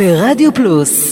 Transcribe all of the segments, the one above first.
ברדיו פלוס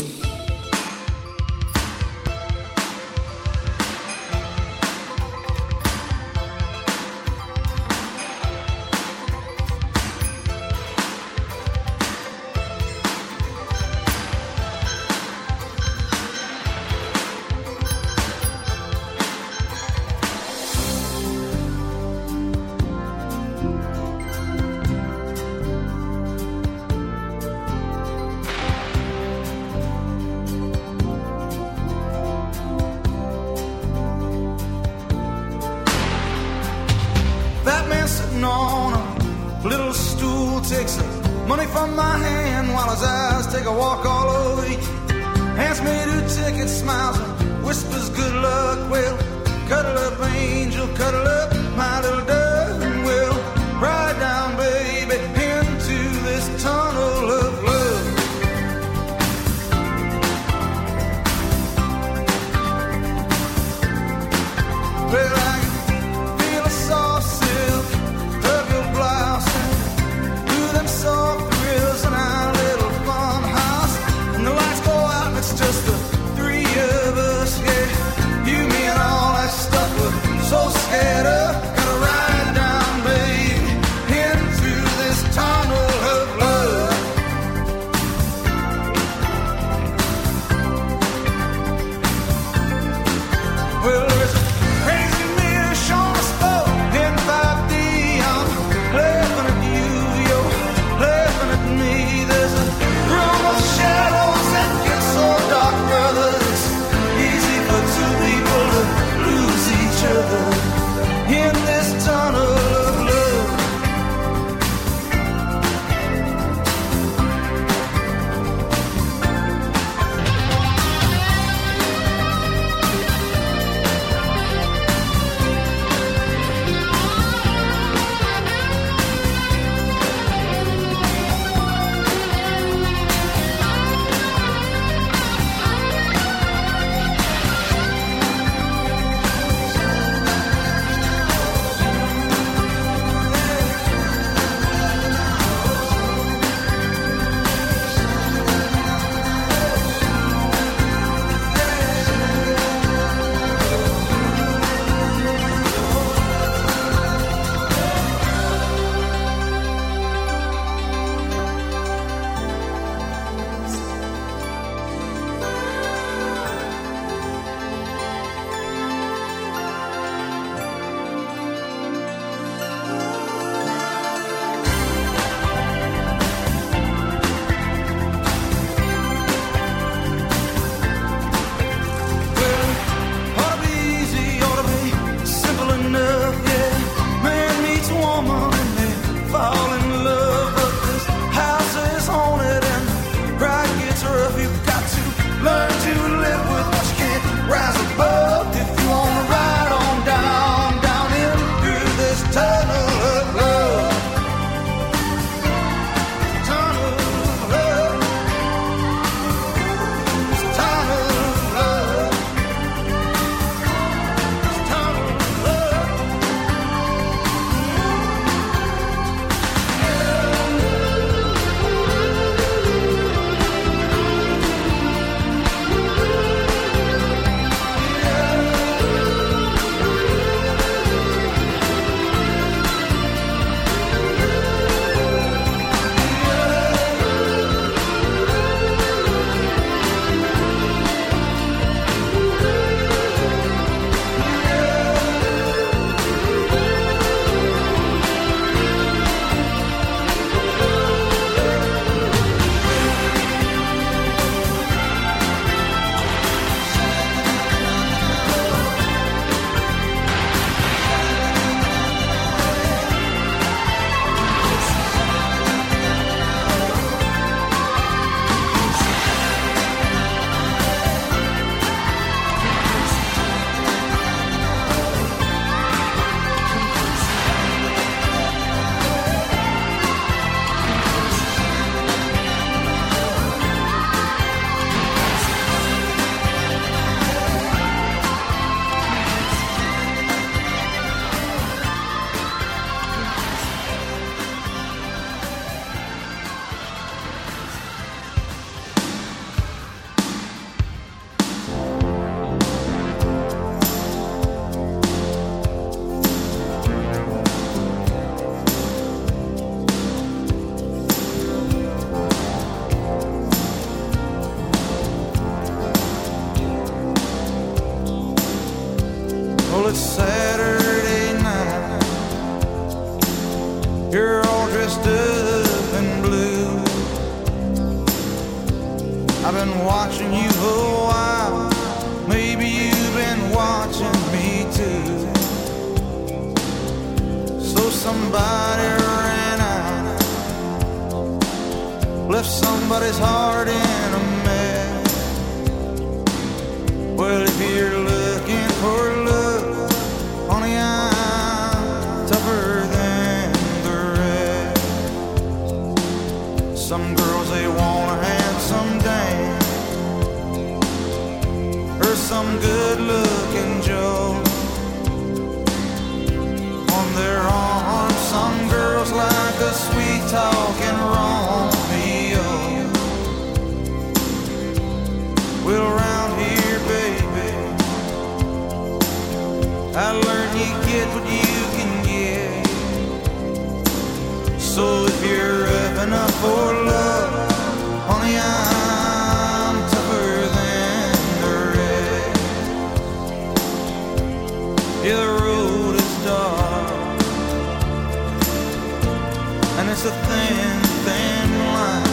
It's a thin, thin line,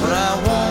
but I won't.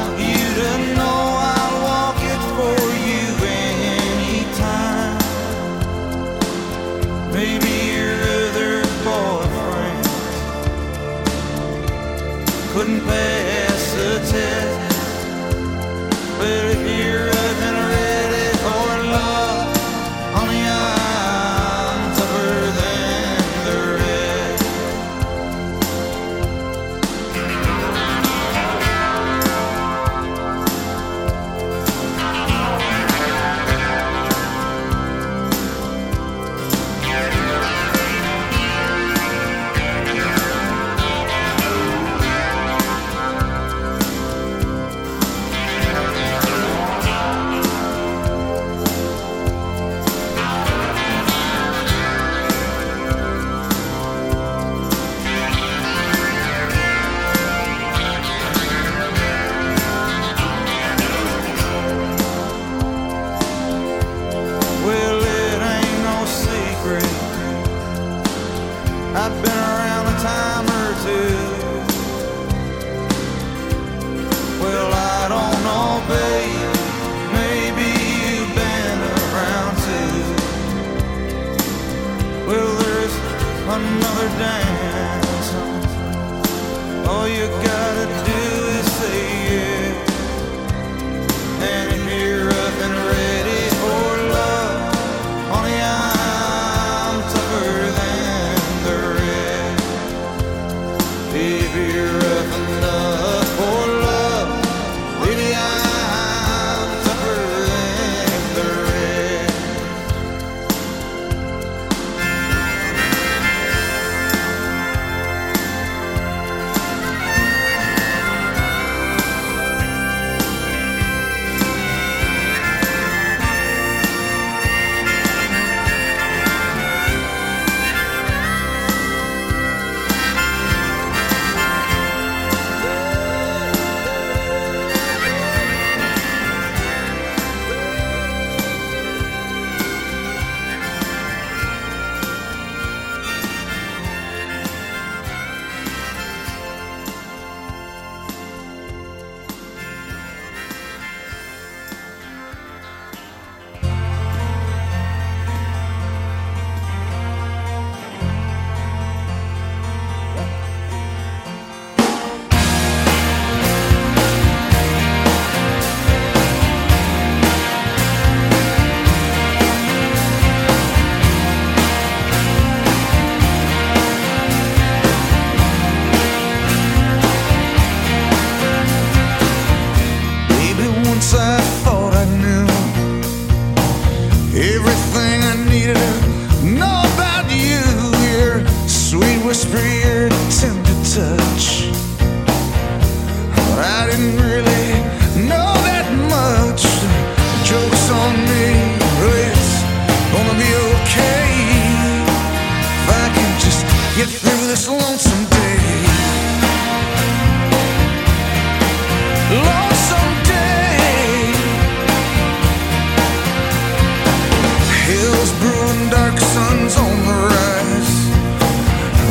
Hills brewing, dark suns on the rise.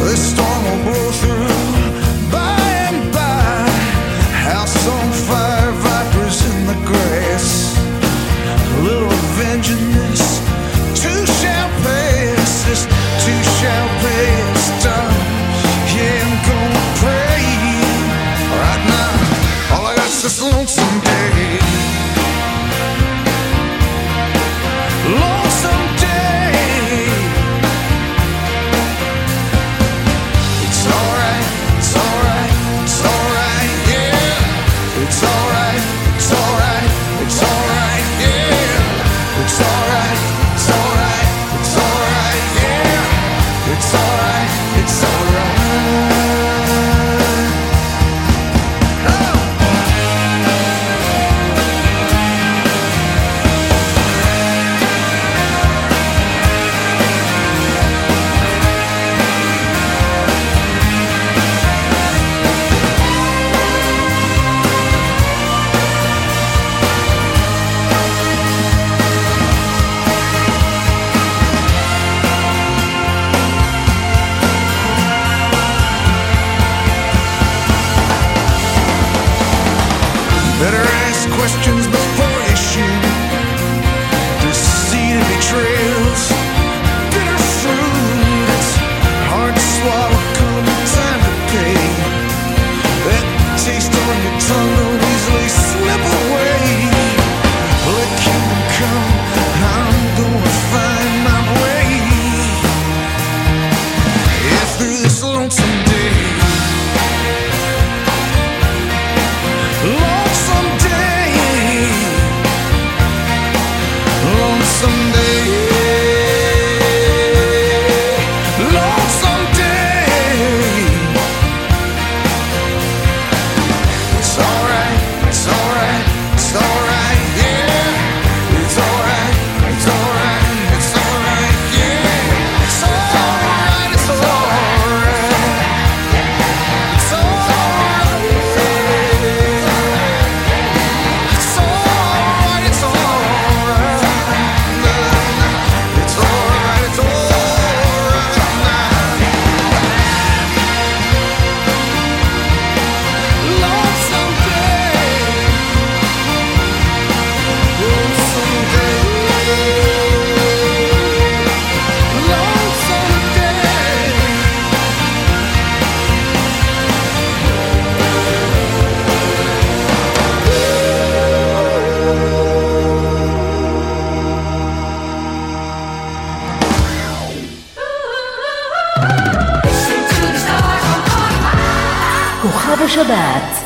The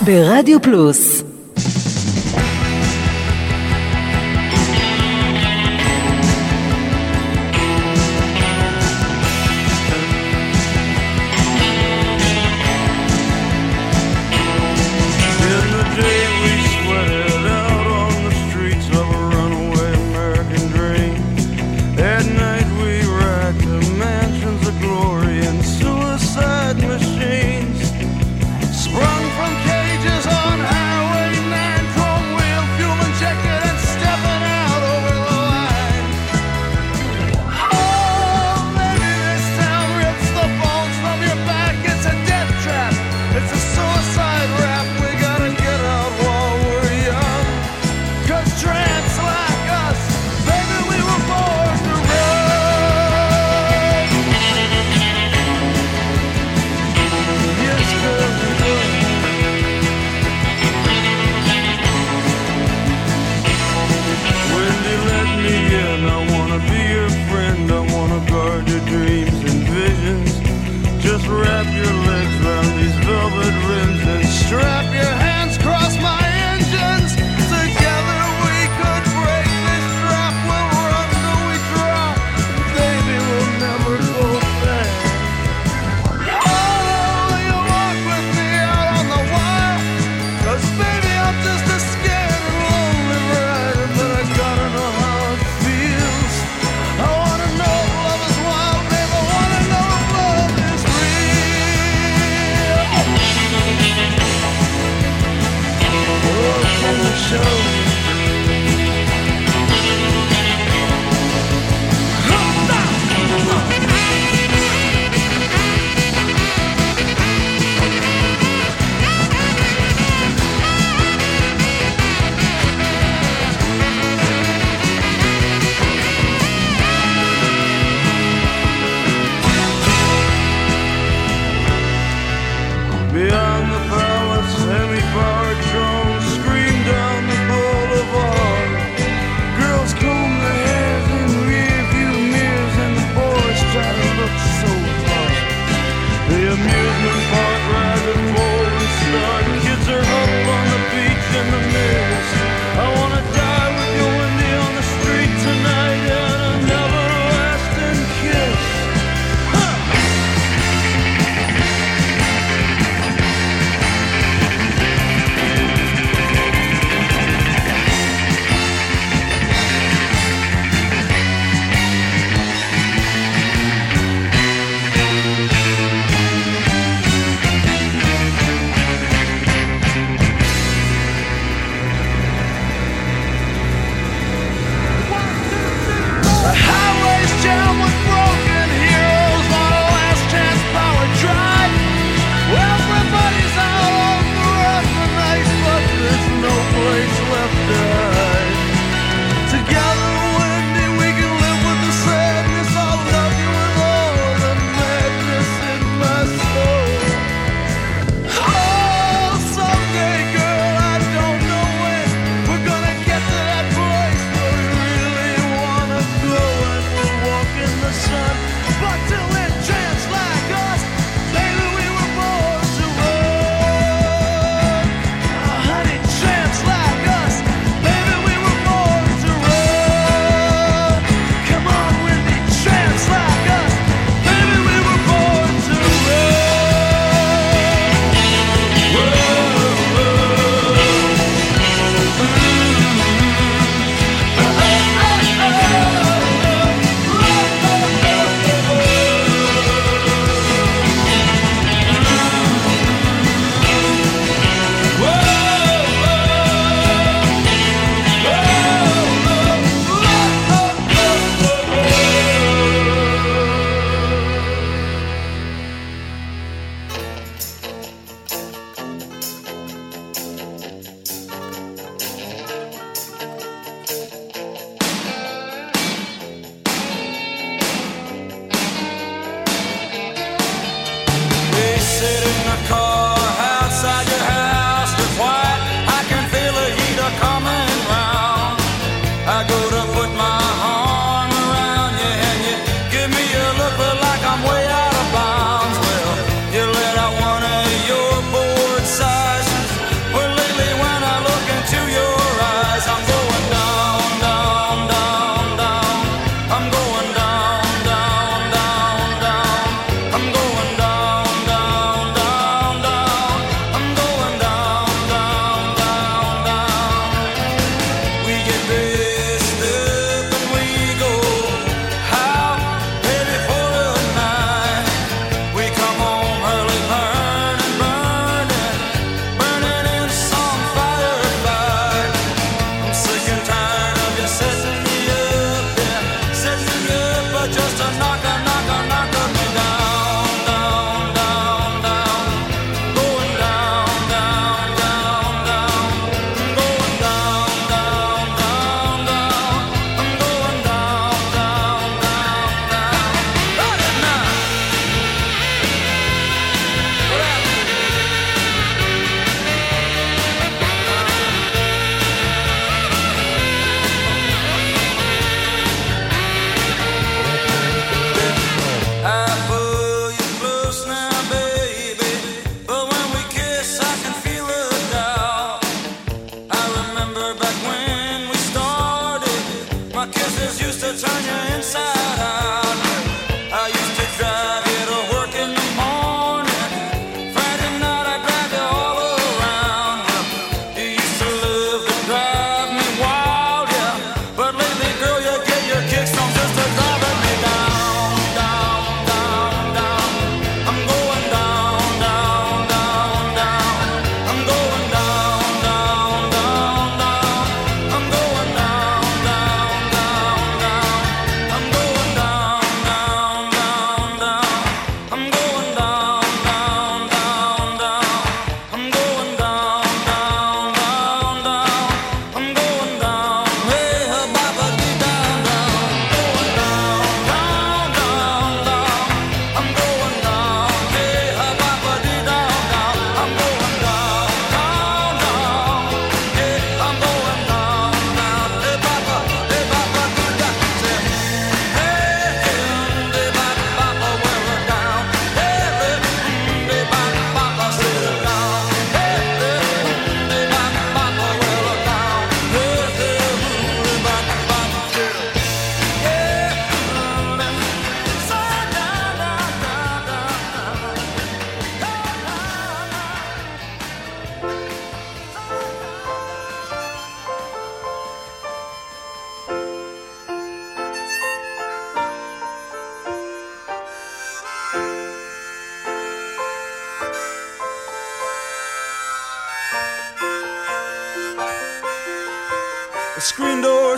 ברדיו פלוס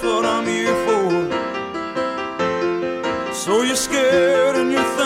that's what I'm here for. So you're scared and you're.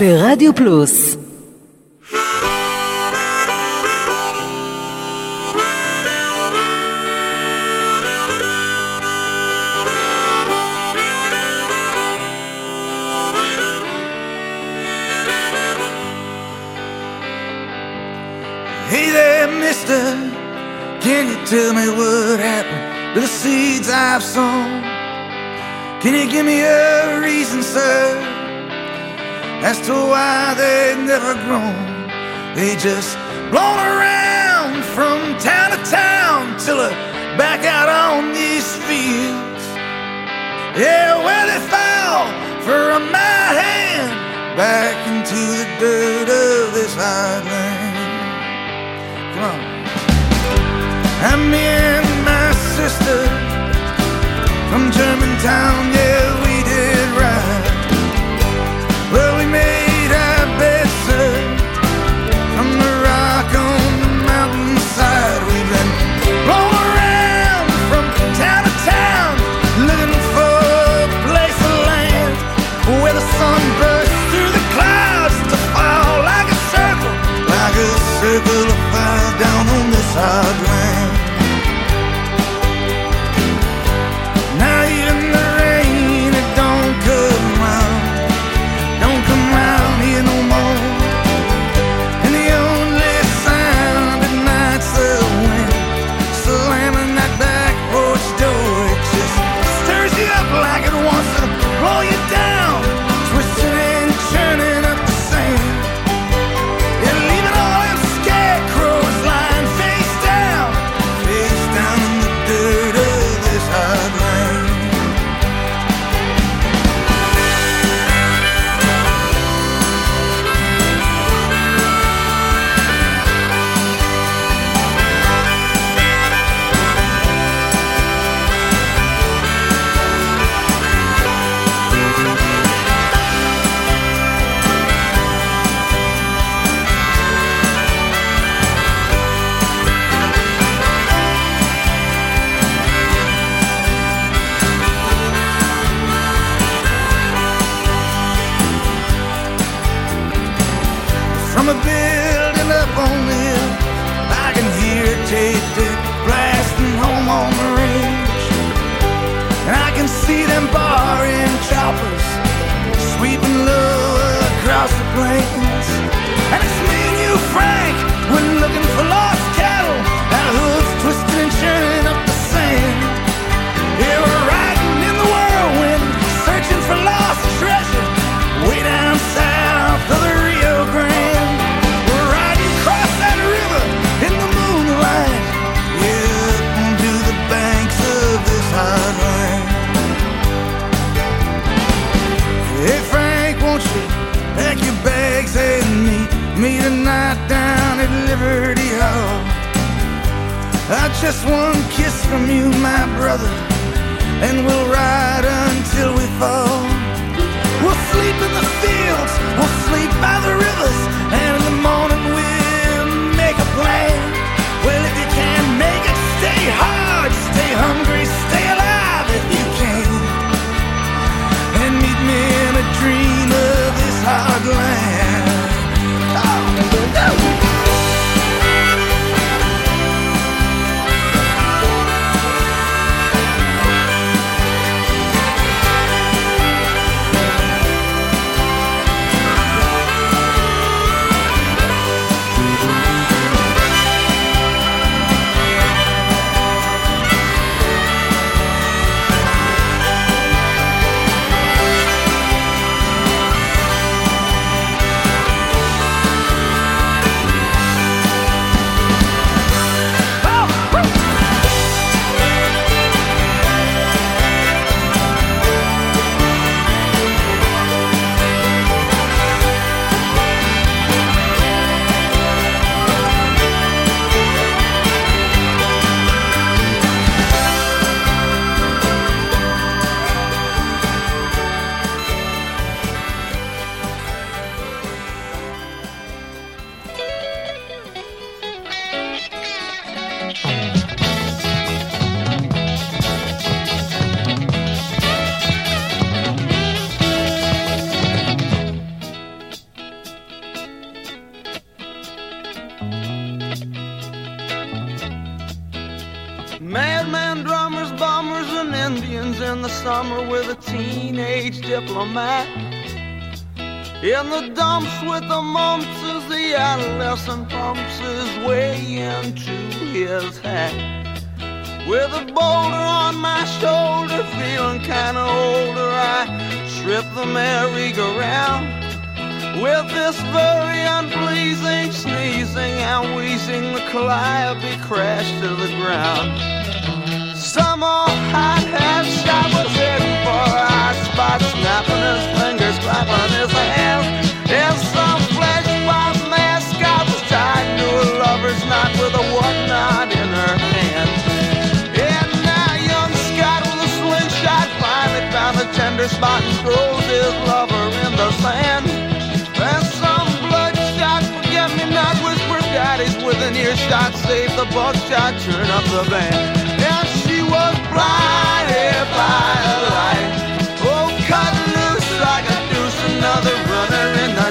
ברדיו פלוס brother, and we'll ride adolescent pumps his way into his hat. With a boulder on my shoulder, feeling kinda older, I trip the merry-go-round. With this very unpleasing sneezing and wheezing, the calliope crashed to the ground. Some old hot shot was heading for hot spot, snapping his fingers, clapping his hands. And with a whatnot in her hand. And now young Scott with a slingshot finally found a tender spot and throws his lover in the sand. And some bloodshot forget-me-not whisper daddies with an earshot save the buckshot, turn up the band. And she was blinded by the light. Oh, cut loose like a deuce, another runner in the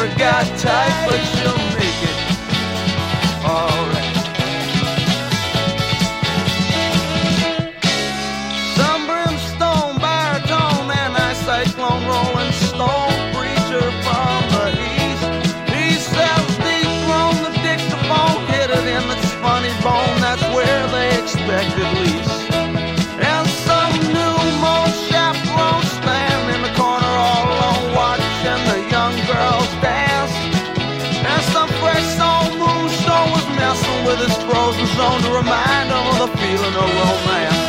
never got tight, but she'll zone to remind of the feeling of romance.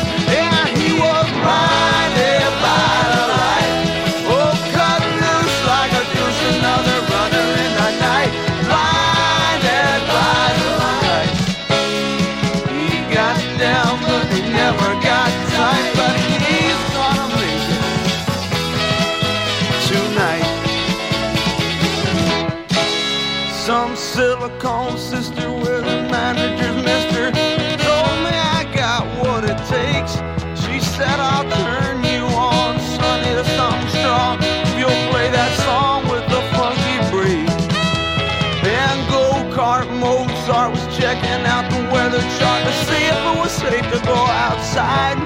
To go outside.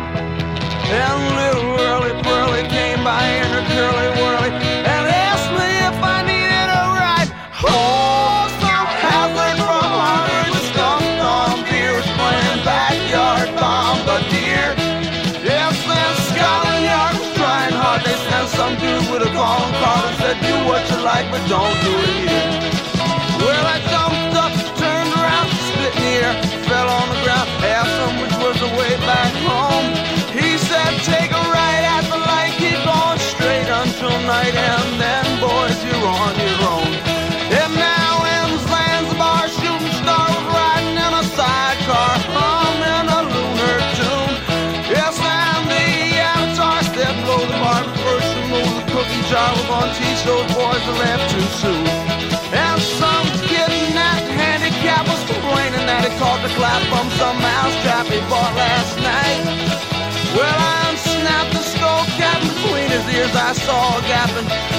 And little Whirly Pearly came by in her curly whirly and asked me if I needed a ride. Oh, some halfway from Harvard was dumped on beers playing backyard bombardier. Yes, and Scotland Yard was trying hard. They sent some dude with a calling card and said, do what you like, but don't jar. We're gonna teach those boys to laugh too soon. And some kidnapped handicap was complaining that he caught the clap from some mousetrap he bought last night. Well, I unsnapped the skull cap between his ears. I saw a gap and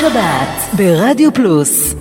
השבת ברדיו פלוס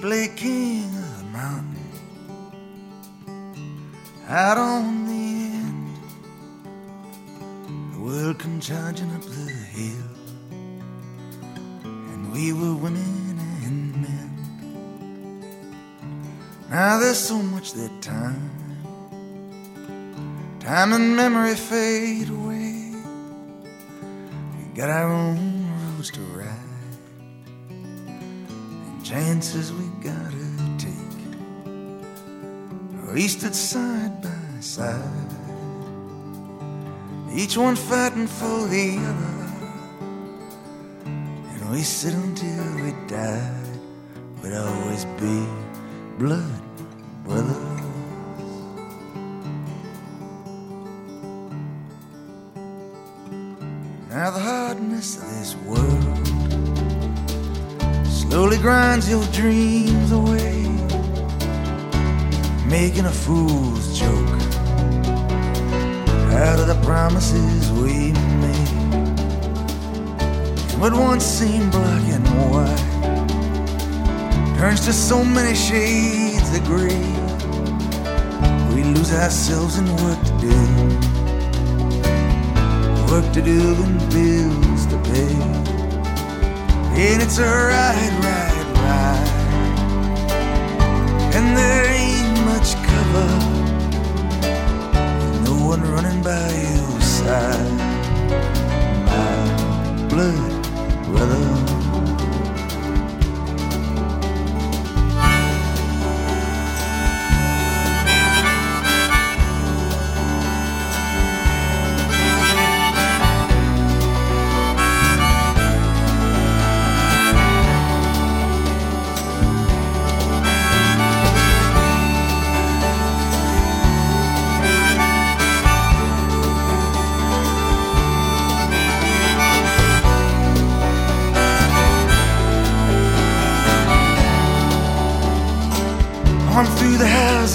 Played king the mountain out on the end. The world come charging up the hill, and we were women and men. Now there's so much that time, time and memory fade away. We got our own chances we gotta take. We stood side by side, each one fighting for the other. And we said until we died, we'd always be blood grinds your dreams away, making a fool's joke out of the promises we made. What once seemed black and white turns to so many shades of gray. We lose ourselves in work to do work to do and bills to pay. And it's a ride, ride, ride. There ain't much cover. No one running by your side. My blood brother.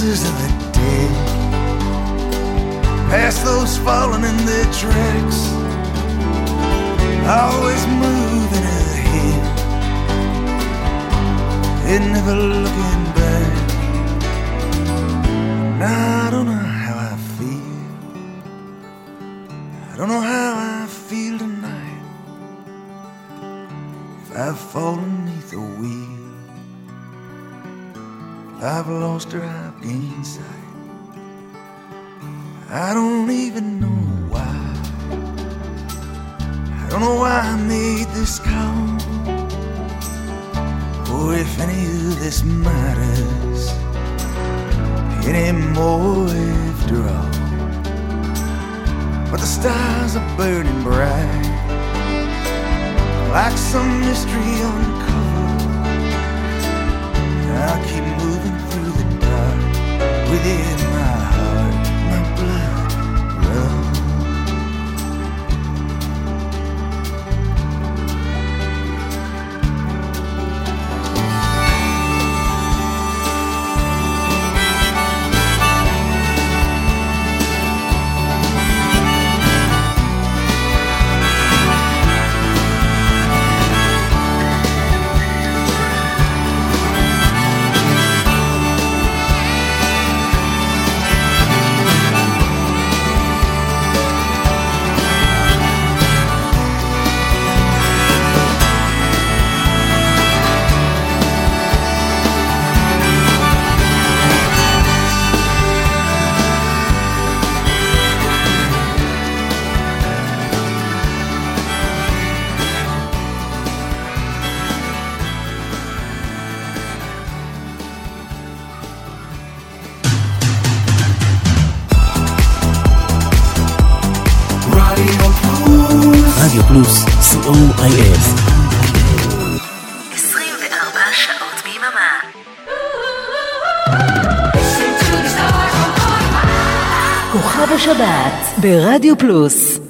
Houses of the dead, past those fallen in their tracks, always moving ahead, and never looking Rádio Plus.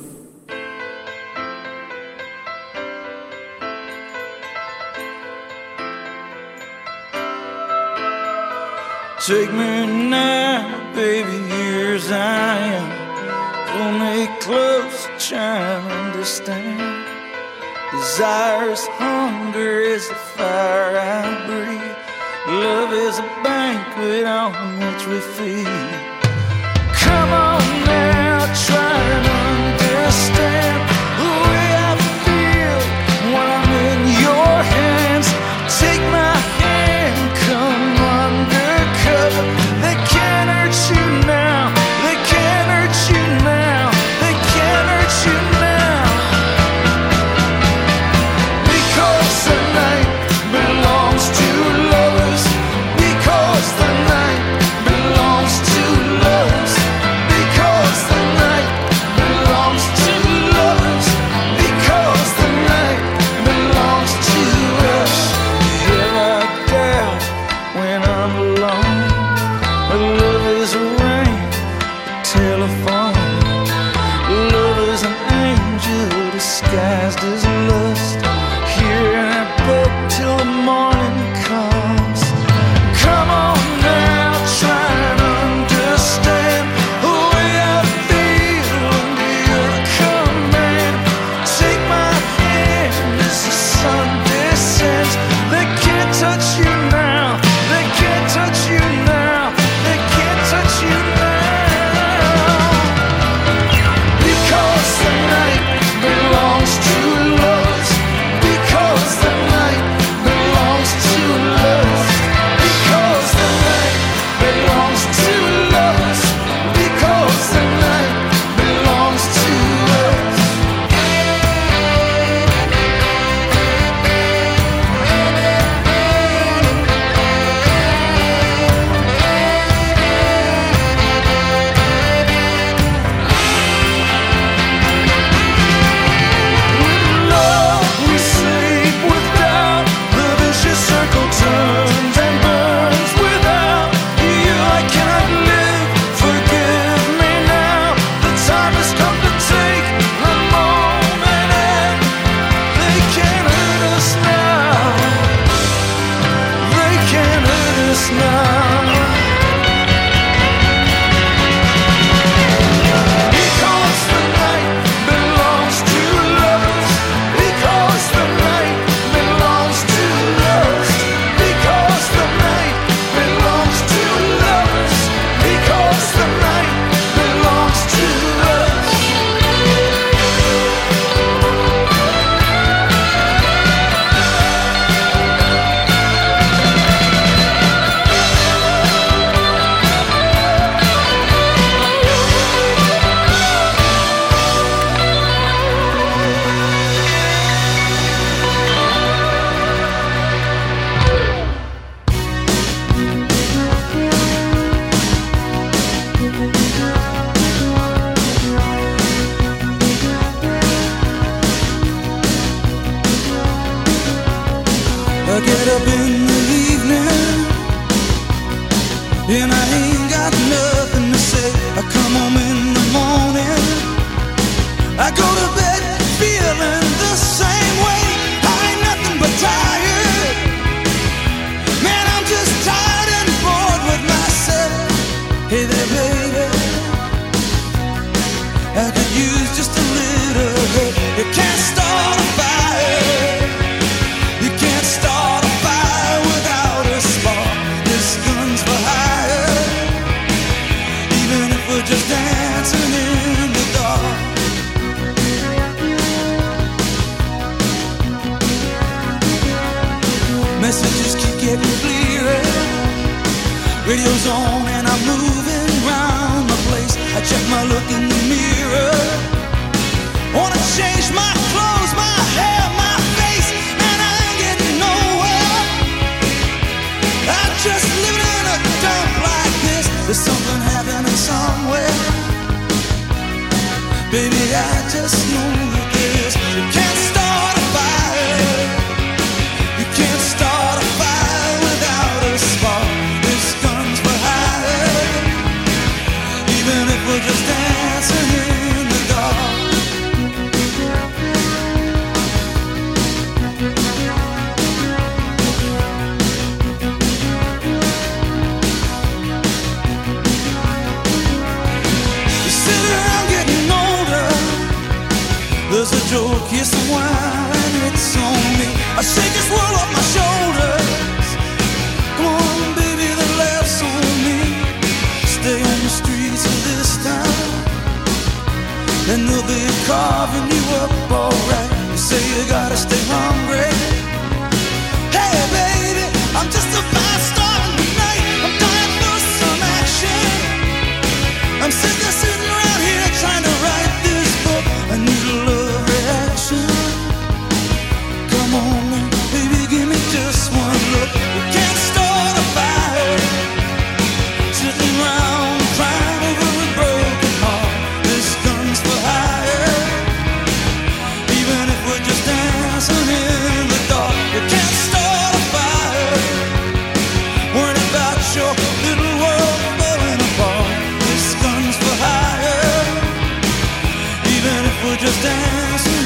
Just dancing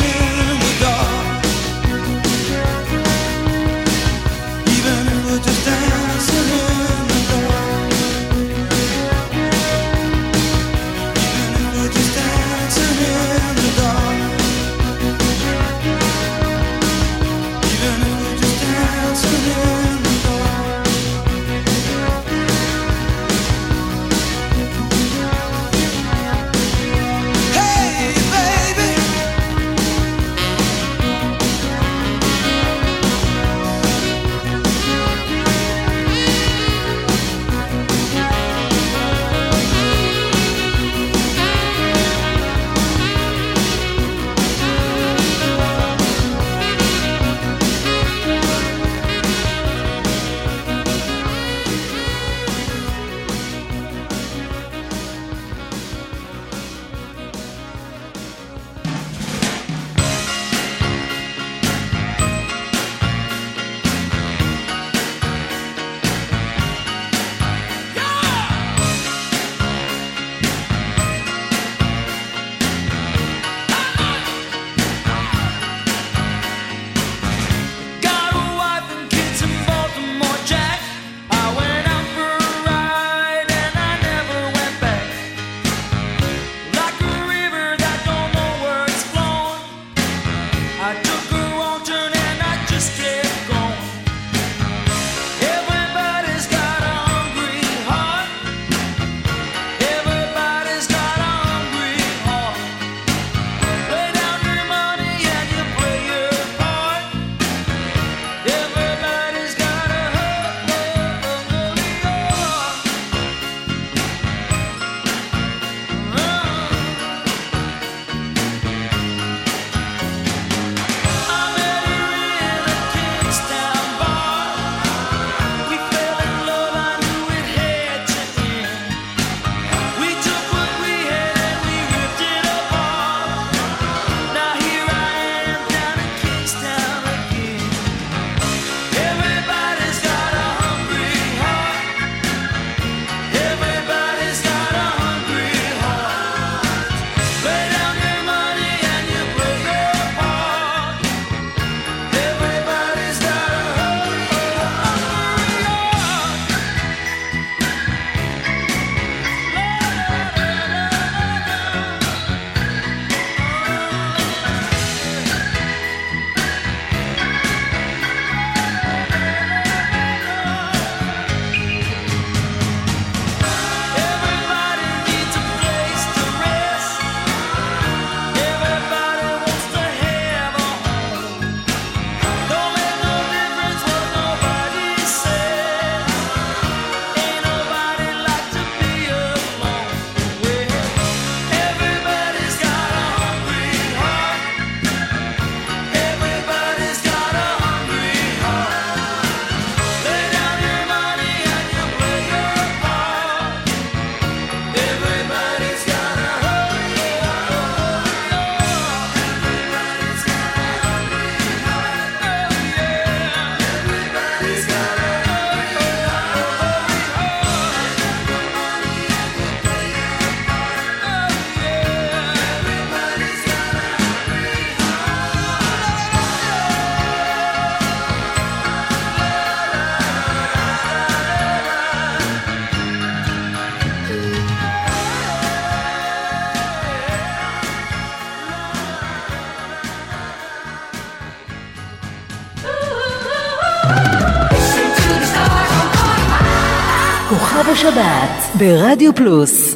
ברדיו פלוס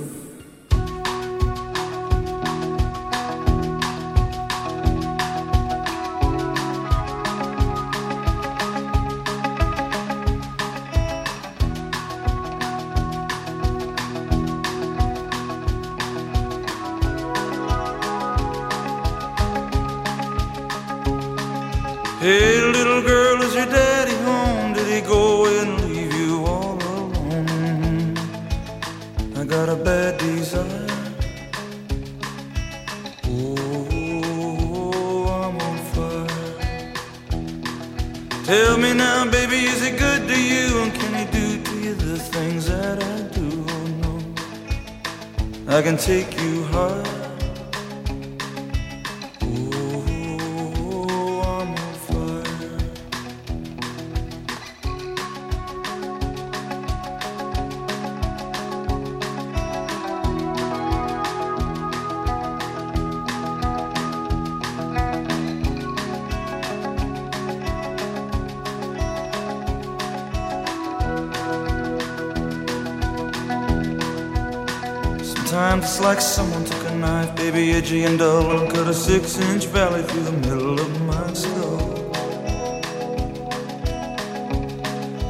six-inch valley through the middle of my skull.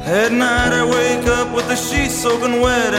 At night I wake up with the sheets soaking wet.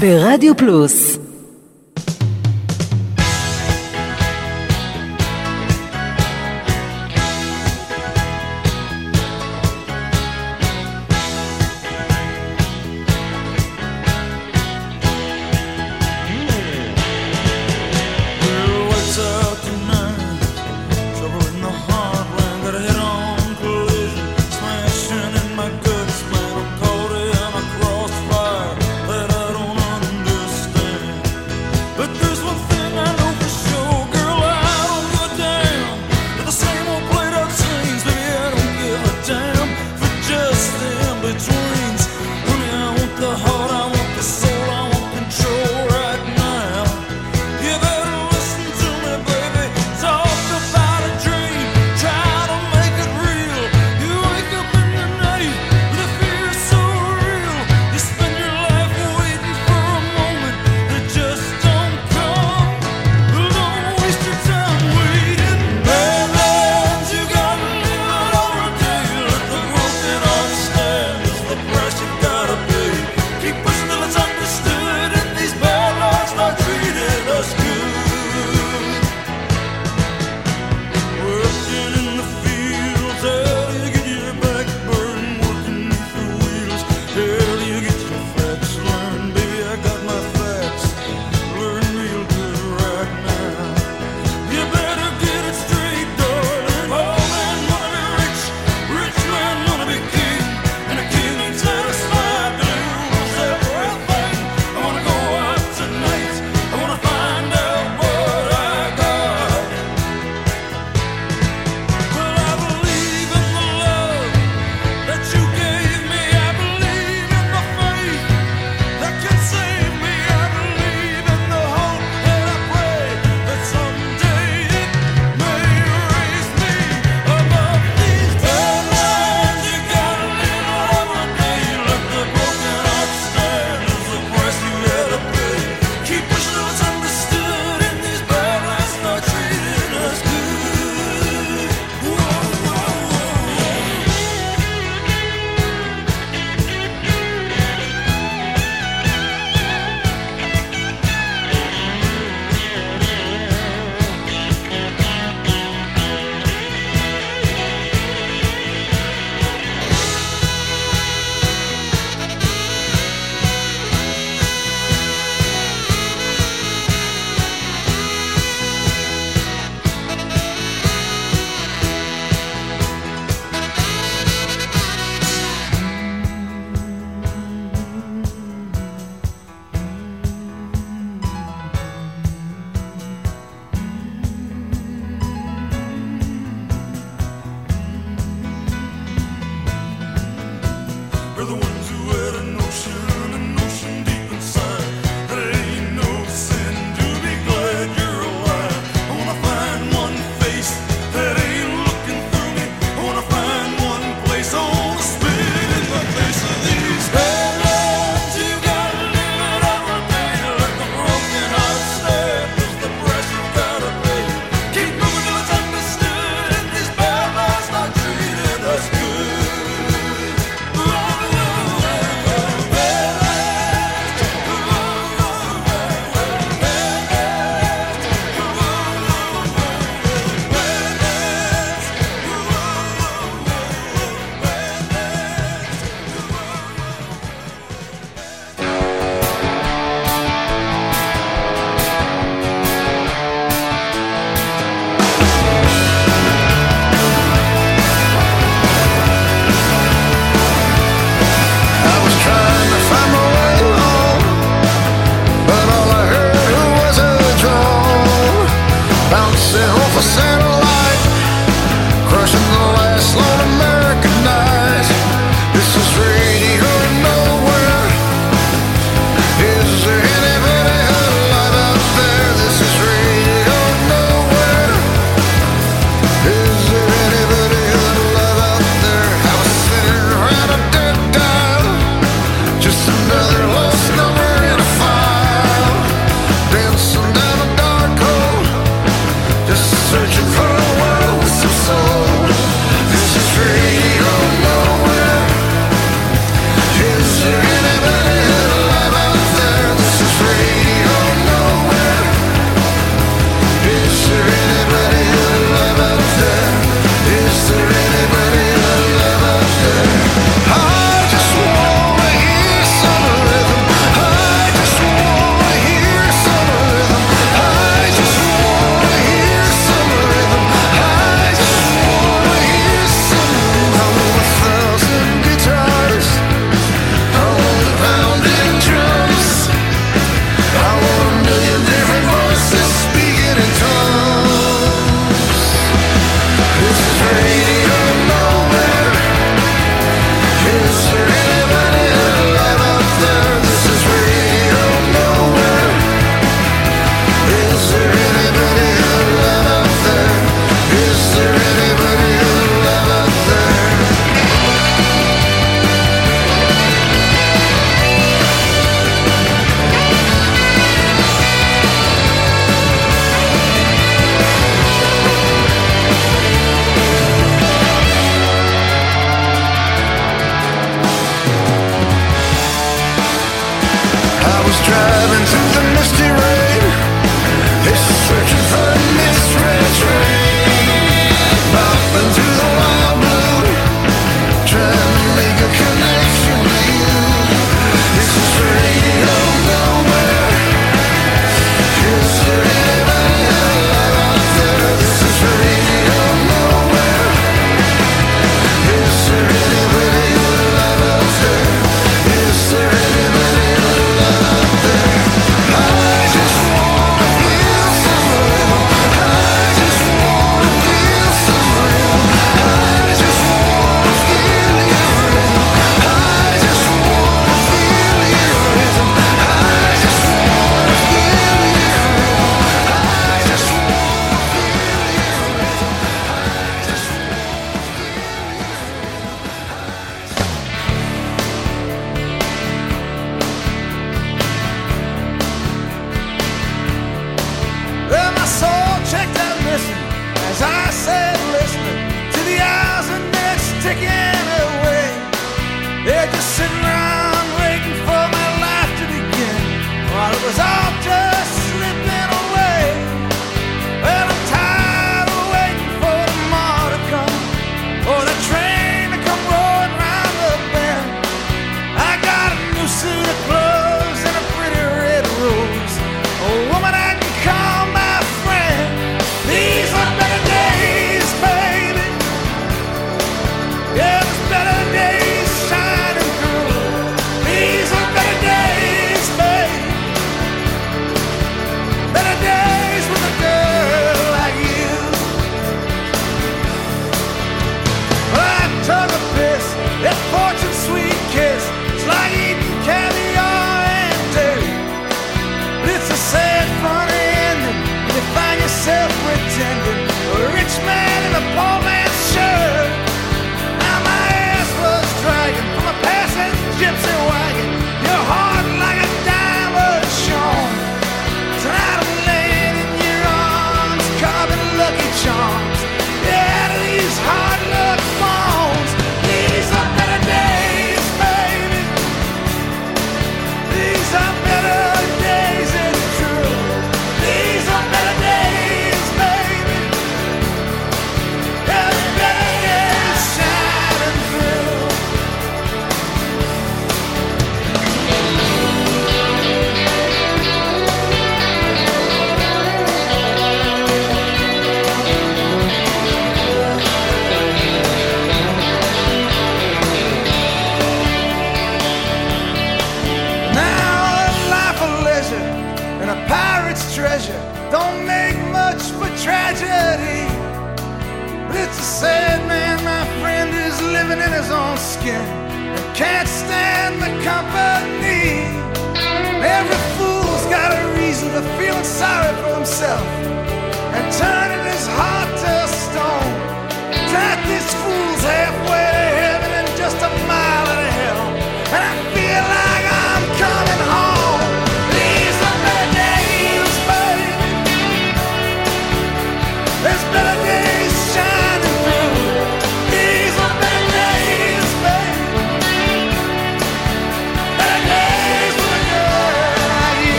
ברדיו פלוס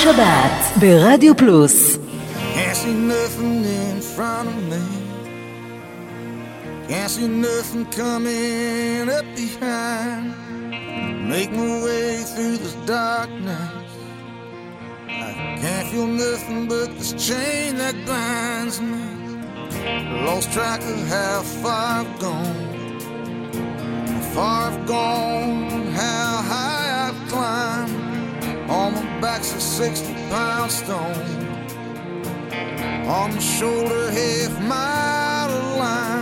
השבת ברדיו פלוס. Can't see nothing in front of me. Can't see nothing coming up behind. Make my way through this darkness. I can't feel nothing but this chain that binds me. Lost track of how far I've gone. How far I've gone, how high I've climbed. On my back's a 60 pound stone. On my shoulder, half mile line.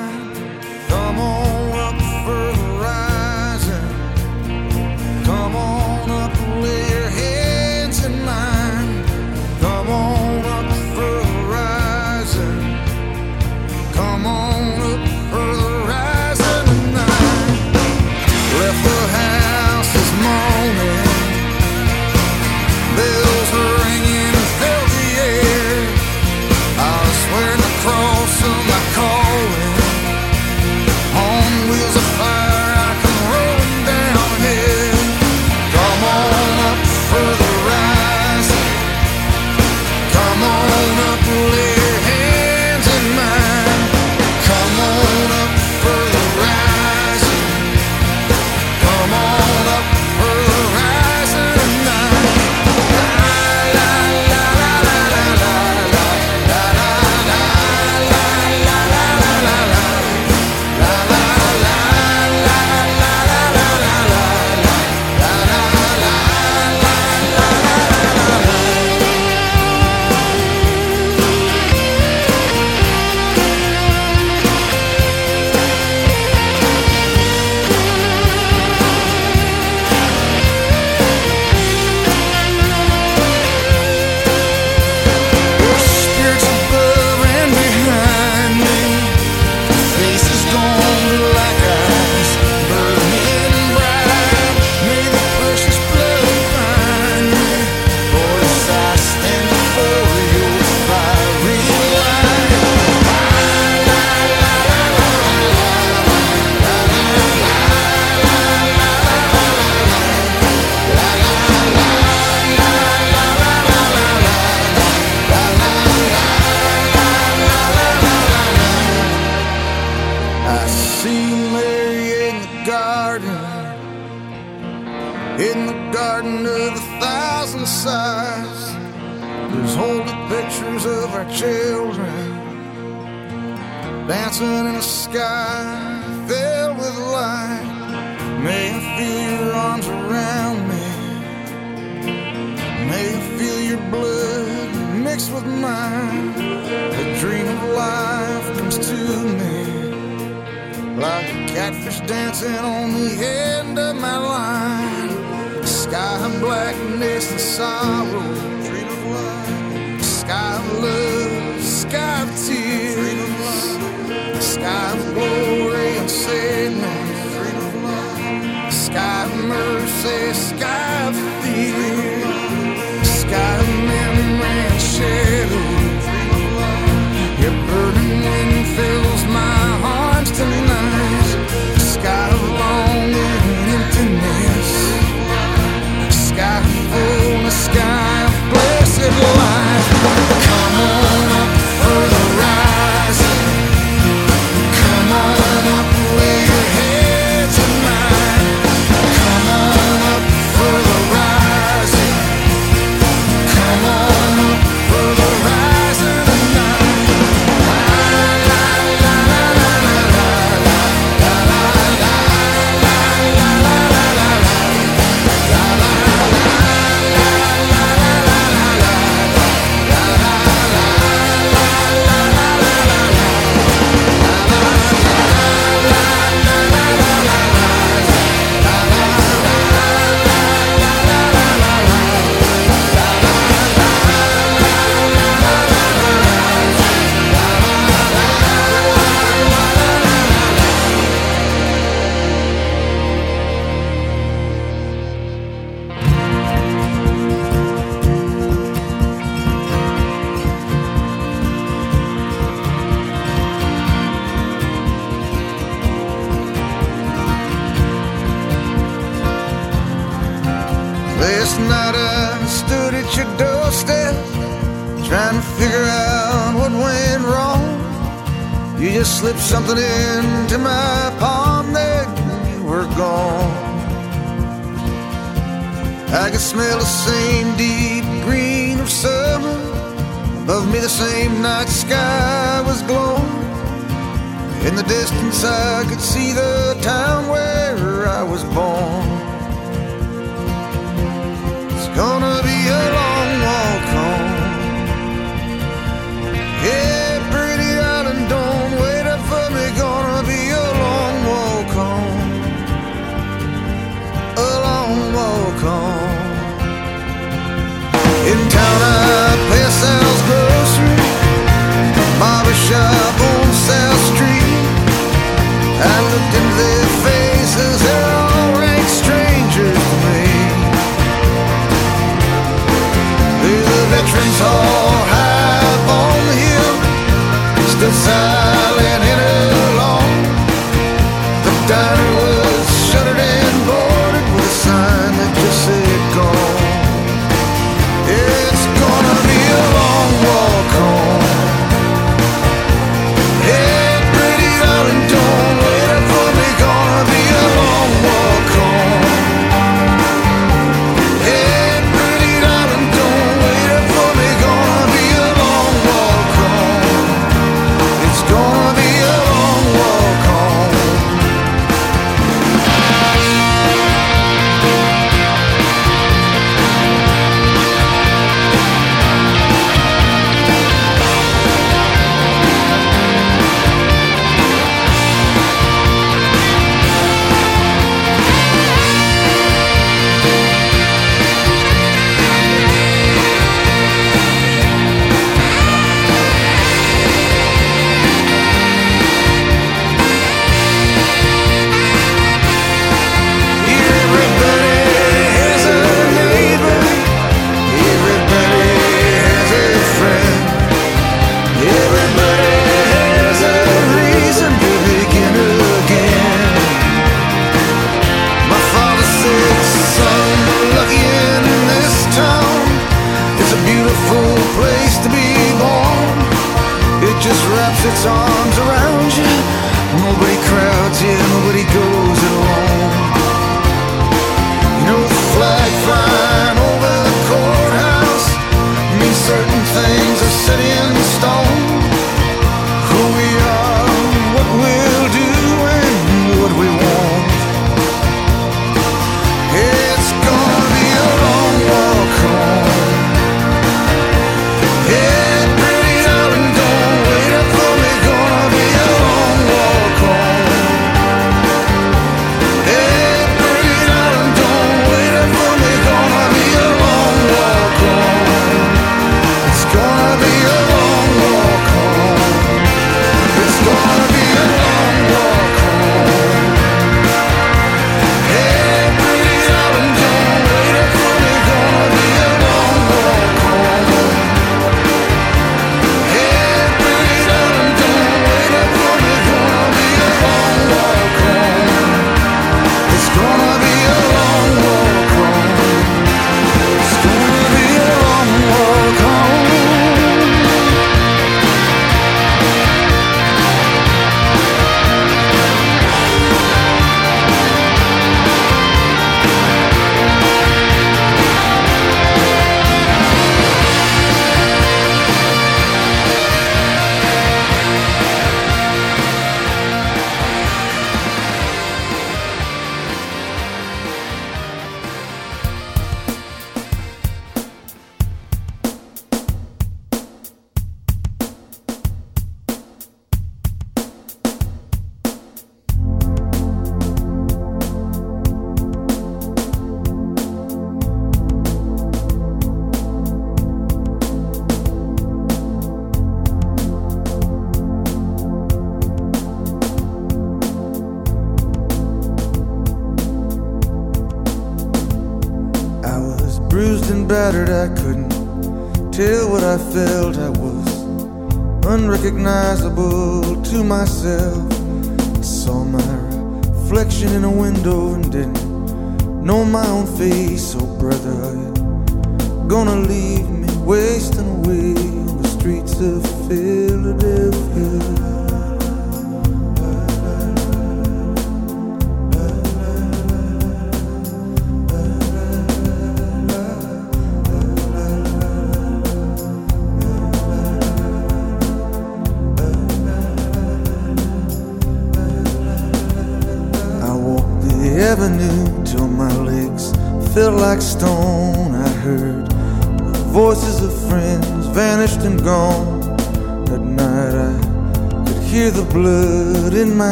And on the end of my line. Sky and blackness and sorrow.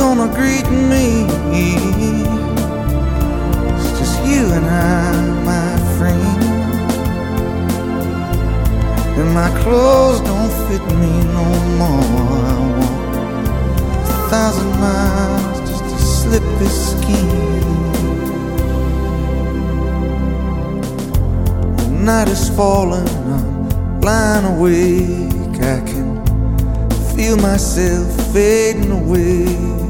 Gonna greet me. It's just you and I, my friend. And my clothes don't fit me no more. I walk a thousand miles just to slip this skin. The night is falling, I'm lying awake. I can feel myself fading away.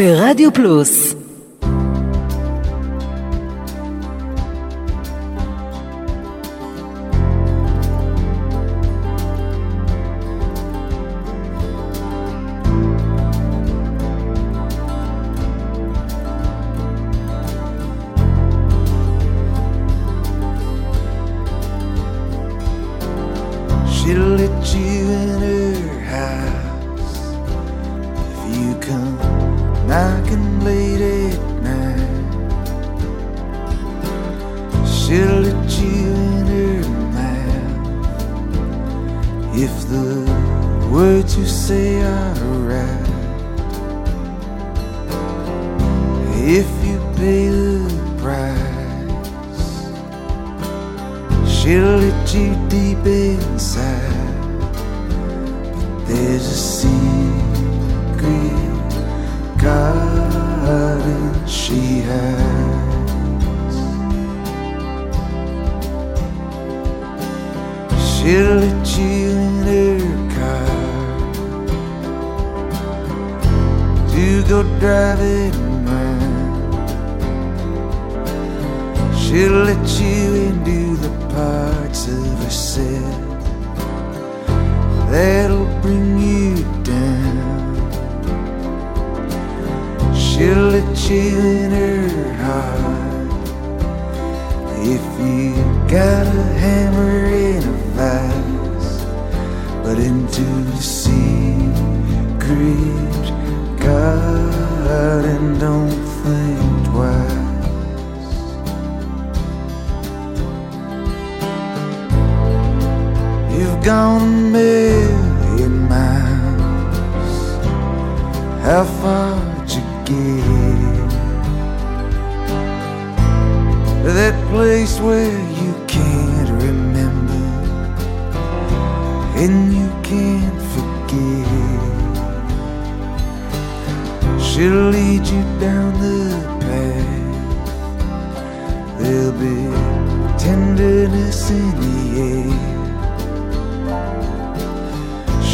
ברדיו פלוס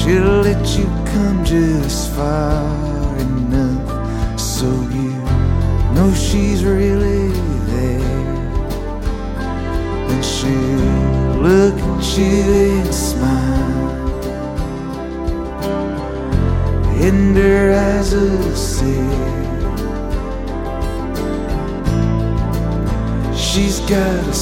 She'll let you come just far enough so you know she's really there. And she'll look at you and smile. And her eyes will say, She's got a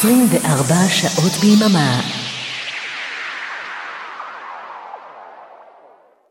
24 שעות ביממה.